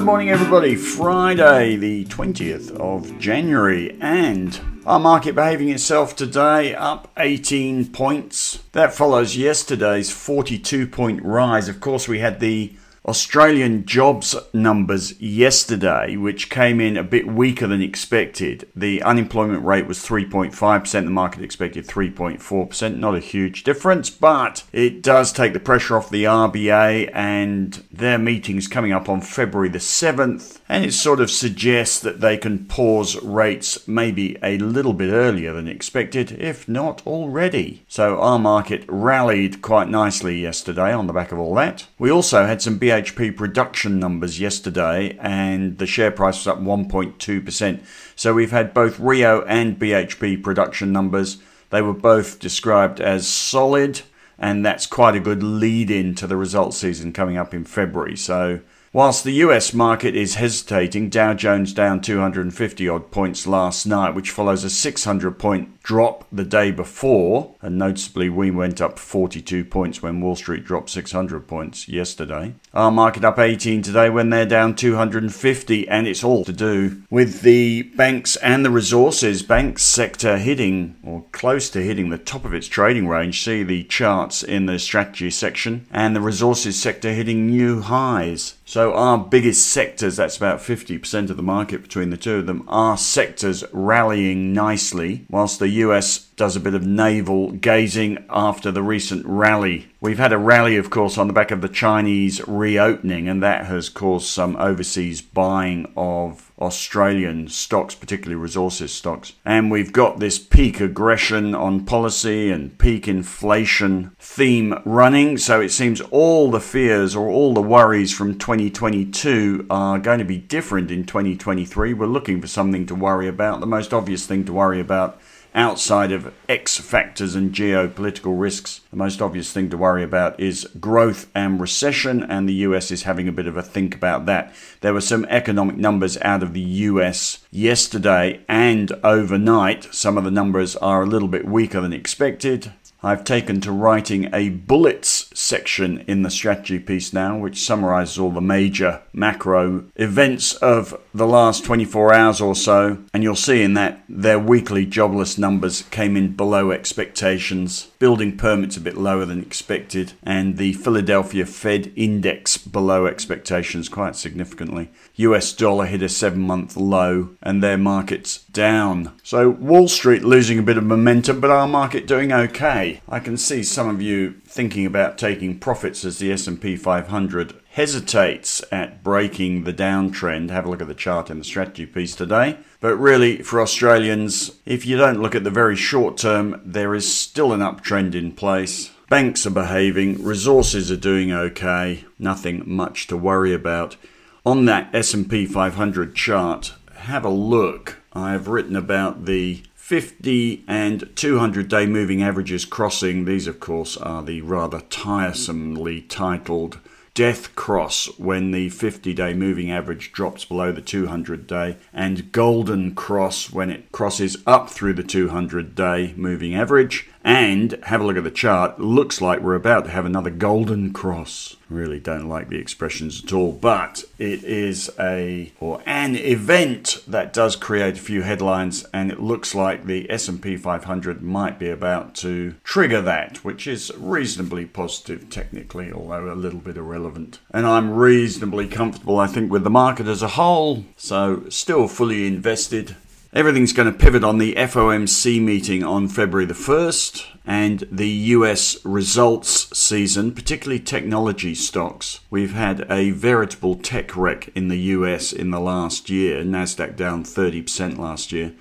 Good morning, everybody. Friday, the 20th of January, and our market behaving itself today up 18 points. That follows yesterday's 42 point rise. Of course, we had the Australian jobs numbers yesterday, which came in a bit weaker than expected. The unemployment rate was 3.5%, the market expected 3.4%. Not a huge difference, but it does take the pressure off the RBA, and their meeting's coming up on February the 7th. And it sort of suggests that they can pause rates maybe a little bit earlier than expected, if not already. So our market rallied quite nicely yesterday on the back of all that. We also had some BHP production numbers yesterday, and the share price was up 1.2%. So we've had both Rio and BHP production numbers. They were both described as solid, and that's quite a good lead in to the results season coming up in February. So Whilst the US market is hesitating, Dow Jones down 250 odd points last night, which follows a 600 point drop the day before. And noticeably, we went up 42 points when Wall Street dropped 600 points yesterday. Our market up 18 today when they're down 250, and it's all to do with the banks and the resources. Banks sector hitting or close to hitting the top of its trading range. See the charts in the strategy section, and the resources sector hitting new highs. So, our biggest sectors, that's about 50% of the market between the two of them, are sectors rallying nicely, whilst the US does a bit of navel gazing after the recent rally. We've had a rally, of course, on the back of the Chinese reopening, and that has caused some overseas buying of Australian stocks, particularly resources stocks. And we've got this peak aggression on policy and peak inflation theme running. So it seems all the fears or all the worries from 2022 are going to be different in 2023. We're looking for something to worry about. The most obvious thing to worry about outside of X factors and geopolitical risks, the most obvious thing to worry about is growth and recession, and the US is having a bit of a think about that. There were some economic numbers out of the US yesterday and overnight. Some of the numbers are a little bit weaker than expected. I've taken to writing a bullets section in the strategy piece now, which summarizes all the major macro events of the last 24 hours or so. And you'll see in that their weekly jobless numbers came in below expectations, building permits a bit lower than expected, and the Philadelphia Fed index below expectations quite significantly. US dollar hit a seven month low, and their market's down. So Wall Street losing a bit of momentum, but our market doing okay. I can see some of you thinking about taking profits as the S&P 500 hesitates at breaking the downtrend. Have a look at the chart in the strategy piece today. But really, for Australians, if you don't look at the very short term, there is still an uptrend in place. Banks are behaving, resources are doing okay, nothing much to worry about. On that S&P 500 chart, have a look. I have written about the 50 and 200 day moving averages crossing. These, of course, are the rather tiresomely titled death cross when the 50 day moving average drops below the 200 day, and golden cross when it crosses up through the 200 day moving average. And have a look at the chart. Looks like we're about to have another golden cross. Really don't like the expressions at all, but it is a or an event that does create a few headlines, and it looks like the S&P 500 might be about to trigger that, which is reasonably positive technically, although a little bit irrelevant. And I'm reasonably comfortable, I think, with the market as a whole. So still fully invested Everything's going to pivot on the FOMC meeting on February the 1st and the US results season, particularly technology stocks. We've had a veritable tech wreck in the US in the last year, NASDAQ down 30% last year.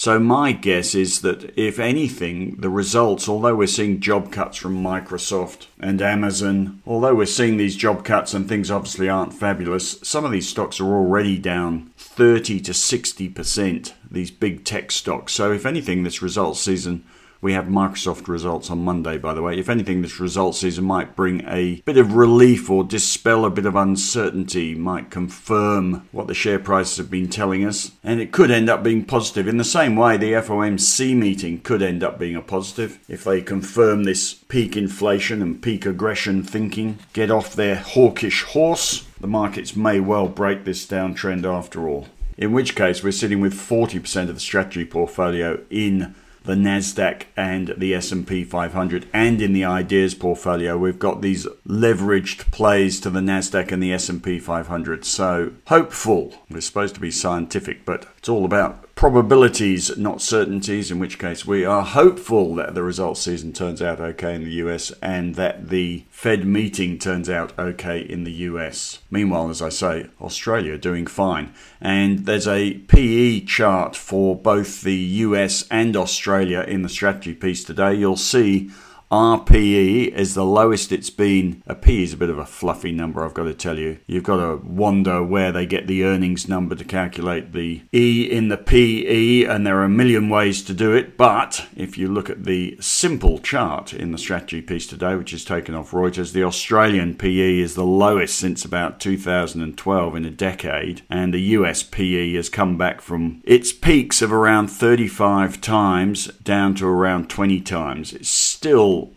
So, my guess is that if anything, the results, although we're seeing job cuts from Microsoft and Amazon, although we're seeing these job cuts and things obviously aren't fabulous, some of these stocks are already down 30 to 60%, these big tech stocks. So, if anything, this results season We have Microsoft results on Monday, by the way. If anything, this results season might bring a bit of relief or dispel a bit of uncertainty, might confirm what the share prices have been telling us, and it could end up being positive. In the same way, the FOMC meeting could end up being a positive if they confirm this peak inflation and peak aggression thinking, get off their hawkish horse. The markets may well break this downtrend after all in which case we're sitting with 40% of the strategy portfolio in the Nasdaq and the S&P 500 and in the ideas portfolio. We've got these leveraged plays to the Nasdaq and the S&P 500 so hopeful. We're supposed to be scientific but it's all about probabilities, not certainties, in which case we are hopeful that the results season turns out okay in the US and that the Fed meeting turns out okay in the US. Meanwhile, as I say, Australia doing fine. And there's a PE chart for both the US and Australia in the strategy piece today. You'll see RPE is the lowest it's been. A P is a bit of a fluffy number, I've got to tell you. You've got to wonder where they get the earnings number to calculate the E in the PE, and there are a million ways to do it. But if you look at the simple chart in the strategy piece today, which is taken off Reuters, the Australian PE is the lowest since about 2012 in a decade, and the US PE has come back from its peaks of around 35 times down to around 20 times. It's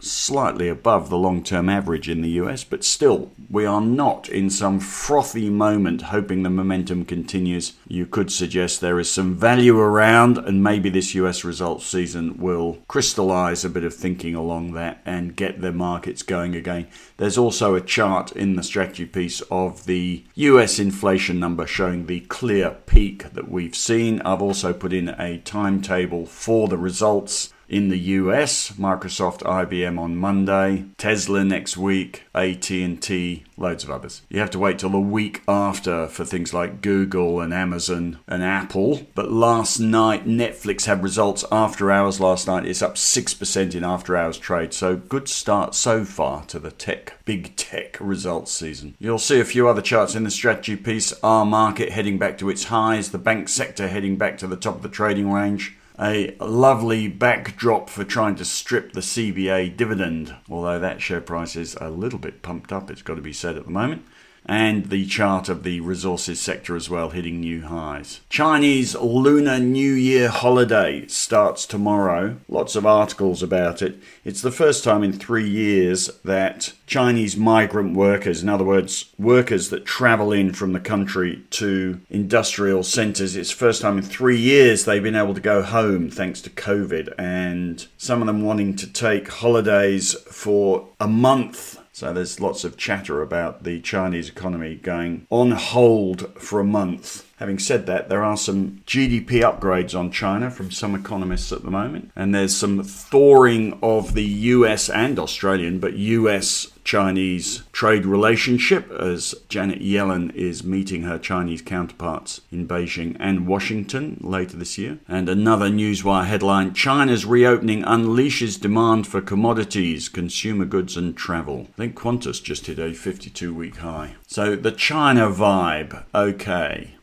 slightly above the long term average in the US, but still, we are not in some frothy moment hoping the momentum continues. You could suggest there is some value around, and maybe this US results season will crystallize a bit of thinking along that and get the markets going again. There's also a chart in the strategy piece of the US inflation number showing the clear peak that we've seen. I've also put in a timetable for the results in the US, Microsoft, IBM on Monday, Tesla next week, AT&T, loads of others. You have to wait till the week after for things like Google and Amazon and Apple. But last night Netflix had results after hours last night. It's up 6% in after hours trade. So good start so far to the tech big tech results season. You'll see a few other charts in the strategy piece. Our market heading back to its highs, the bank sector heading back to the top of the trading range a lovely backdrop for trying to strip the CBA dividend, although that share price is a little bit pumped up, it's got to be said at the moment and the chart of the resources sector as well hitting new highs. Chinese Lunar New Year holiday starts tomorrow. Lots of articles about it. It's the first time in three years that Chinese migrant workers, in other words, workers that travel in from the country to industrial centres, it's first time in three years they've been able to go home thanks to COVID, and some of them wanting to take holidays for a month so there's lots of chatter about the Chinese economy going on hold for a month. Having said that, there are some GDP upgrades on China from some economists at the moment, and there's some thawing of the US and Australian, but US Chinese trade relationship as Janet Yellen is meeting her Chinese counterparts in Beijing and Washington later this year. And another Newswire headline China's reopening unleashes demand for commodities, consumer goods, and travel. I think Qantas just hit a 52 week high. So the China vibe, okay.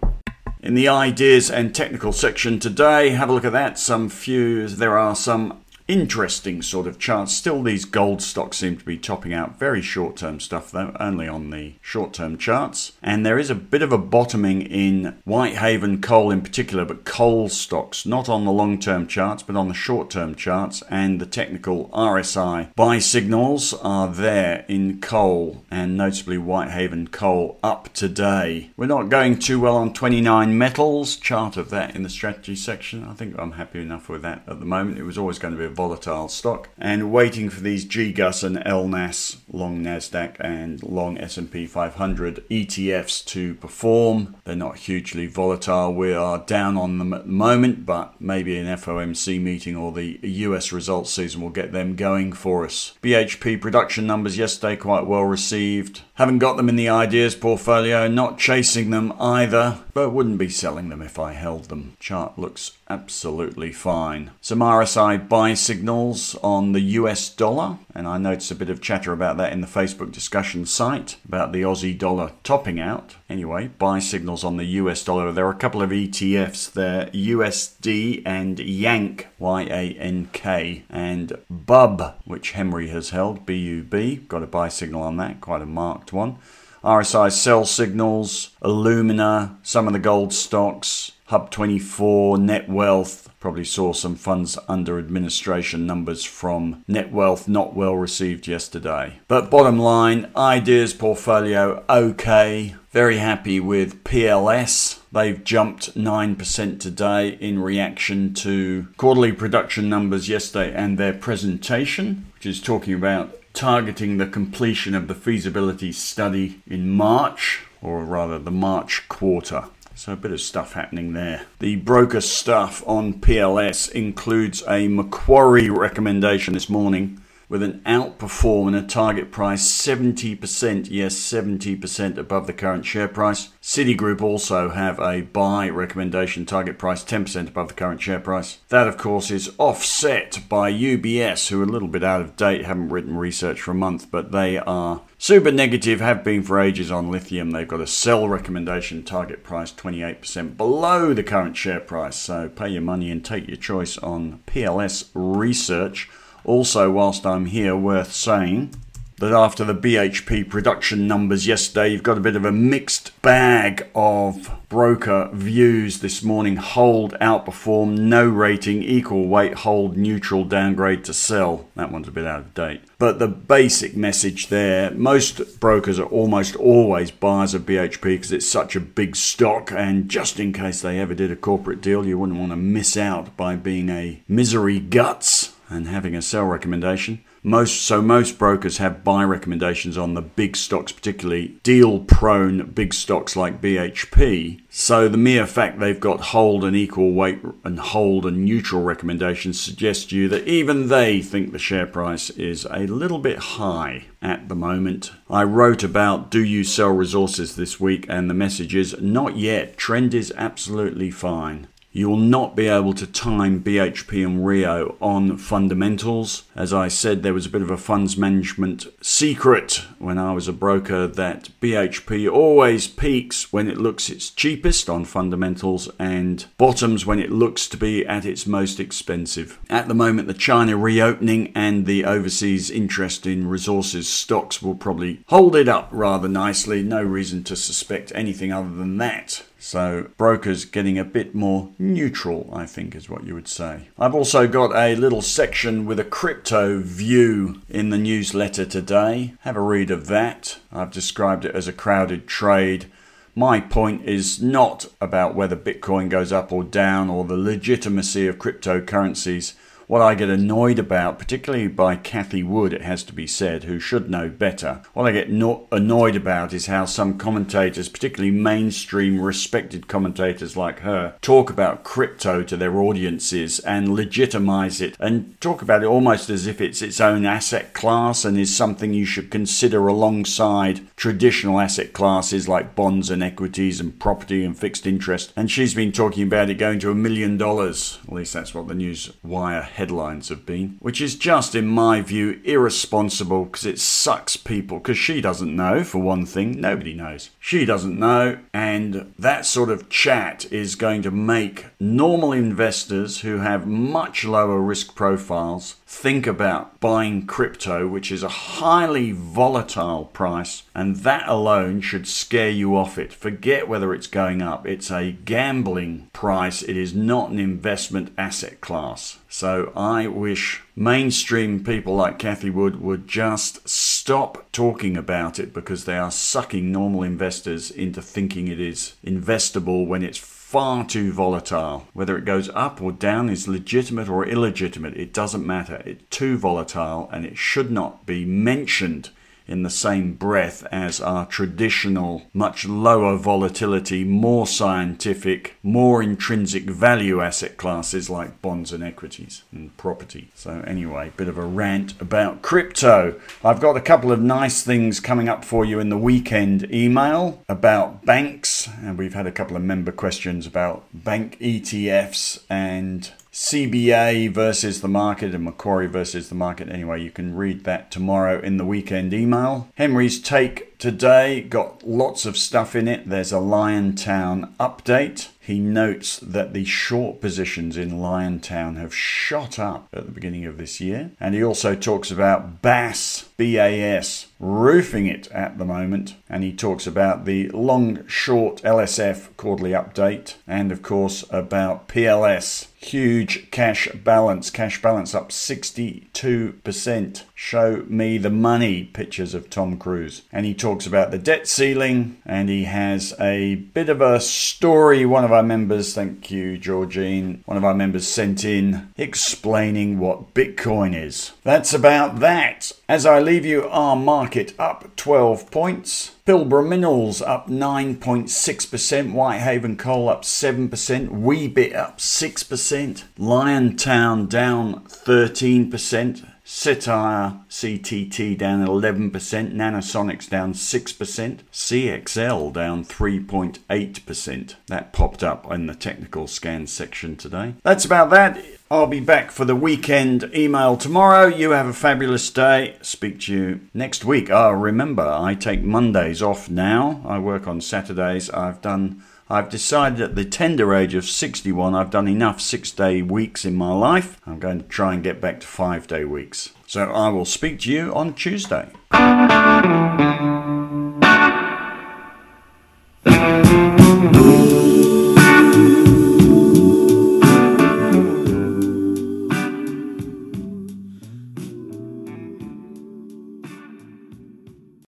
In the ideas and technical section today, have a look at that. Some few, there are some interesting sort of charts. Still, these gold stocks seem to be topping out. Very short term stuff, though, only on the short term charts. And there is a bit of a bottoming in Whitehaven coal in particular, but coal stocks, not on the long term charts, but on the short term charts. And the technical RSI buy signals are there in coal, and notably Whitehaven coal up today. We're not going too well on 29 metals, chart of that in the strategy section. I think I'm happy enough with that at the moment. It was always going to be volatile stock and waiting for these GGUS and LNAS long Nasdaq and long S&P 500 ETFs to perform. They're not hugely volatile. We are down on them at the moment, but maybe an FOMC meeting or the US results season will get them going for us. BHP production numbers yesterday quite well received. Haven't got them in the ideas portfolio, not chasing them either, but wouldn't be selling them if I held them. Chart looks absolutely fine. Some RSI buy signals on the US dollar, and I noticed a bit of chatter about that in the Facebook discussion site about the Aussie dollar topping out. Anyway, buy signals on the US dollar. There are a couple of ETFs there USD and Yank, Y A N K, and BUB, which Henry has held, B U B. Got a buy signal on that, quite a marked one. RSI sell signals, Illumina, some of the gold stocks, Hub24, Netwealth. Probably saw some funds under administration numbers from Netwealth not well received yesterday. But bottom line, ideas portfolio okay. Very happy with PLS. They've jumped 9% today in reaction to quarterly production numbers yesterday and their presentation, which is talking about targeting the completion of the feasibility study in March, or rather the March quarter. So a bit of stuff happening there. The broker stuff on PLS includes a Macquarie recommendation this morning with an outperform and a target price 70%, yes, 70% above the current share price. Citigroup also have a buy recommendation, target price 10% above the current share price. That, of course, is offset by UBS, who are a little bit out of date, haven't written research for a month, but they are super negative, have been for ages on lithium. They've got a sell recommendation, target price 28% below the current share price. So pay your money and take your choice on PLS research. Also, whilst I'm here, worth saying that after the BHP production numbers yesterday, you've got a bit of a mixed bag of broker views this morning. Hold, outperform, no rating, equal weight, hold, neutral, downgrade to sell. That one's a bit out of date. But the basic message there most brokers are almost always buyers of BHP because it's such a big stock, and just in case they ever did a corporate deal, you wouldn't want to miss out by being a misery guts and having a sell recommendation. Most so most brokers have buy recommendations on the big stocks, particularly deal prone big stocks like BHP. So the mere fact they've got hold and equal weight and hold and neutral recommendations suggests to you that even they think the share price is a little bit high at the moment. I wrote about do you sell resources this week and the message is not yet. Trend is absolutely fine. You will not be able to time BHP and Rio on fundamentals. As I said, there was a bit of a funds management secret when I was a broker that BHP always peaks when it looks its cheapest on fundamentals and bottoms when it looks to be at its most expensive. At the moment, the China reopening and the overseas interest in resources stocks will probably hold it up rather nicely. No reason to suspect anything other than that. So, brokers getting a bit more neutral, I think, is what you would say. I've also got a little section with a crypto view in the newsletter today. Have a read of that. I've described it as a crowded trade. My point is not about whether Bitcoin goes up or down or the legitimacy of cryptocurrencies what I get annoyed about, particularly by Cathie Wood, it has to be said, who should know better, what I get no- annoyed about is how some commentators, particularly mainstream respected commentators like her, talk about crypto to their audiences and legitimize it and talk about it almost as if it's its own asset class and is something you should consider alongside traditional asset classes like bonds and equities and property and fixed interest. And she's been talking about it going to a million dollars. At least that's what the news wire headlines have been, which is just, in my view, irresponsible because it sucks people. Because she doesn't know, for one thing, nobody knows. She doesn't know, and that sort of chat is going to make normal investors who have much lower risk profiles think about buying crypto, which is a highly volatile price, and that alone should scare you off it. Forget whether it's going up, it's a gambling price, it is not an investment asset class. So I wish mainstream people like Cathie Wood would just stop talking about it because they are sucking normal investors into thinking it is investable when it's far too volatile. Whether it goes up or down is legitimate or illegitimate, it doesn't matter. It's too volatile and it should not be mentioned in the same breath as our traditional, much lower volatility, more scientific, more intrinsic value asset classes like bonds and equities and property. So, anyway, bit of a rant about crypto. I've got a couple of nice things coming up for you in the weekend email about banks, and we've had a couple of member questions about bank ETFs and CBA versus the market and Macquarie versus the market. Anyway, you can read that tomorrow in the weekend email. Henry's take today got lots of stuff in it. There's a Liontown update. He notes that the short positions in Liontown have shot up at the beginning of this year. And he also talks about Bass, BAS, roofing it at the moment. And he talks about the long short LSF quarterly update and, of course, about PLS huge cash balance. Cash balance up 62%. Show me the money pictures of Tom Cruise. And he talks about the debt ceiling and he has a bit of a story. One of our members, thank you, Georgine, one of our members sent in explaining what Bitcoin is. That's about that. As I leave you, our market up 12 points. Pilbara Minerals up 9.6%, Whitehaven Coal up 7%, Weebit up 6%, Liontown down 13%, Cettire CTT down 11%, Nanosonics down 6%, CXL down 3.8%. That popped up in the technical scan section today. That's about that. I'll be back for the weekend email tomorrow. You have a fabulous day. Speak to you next week. Ah, oh, remember, I take Mondays off now. I work on Saturdays. I've done. I've decided at the tender age of 61, I've done enough six day weeks in my life. I'm going to try and get back to five day weeks. So I will speak to you on Tuesday.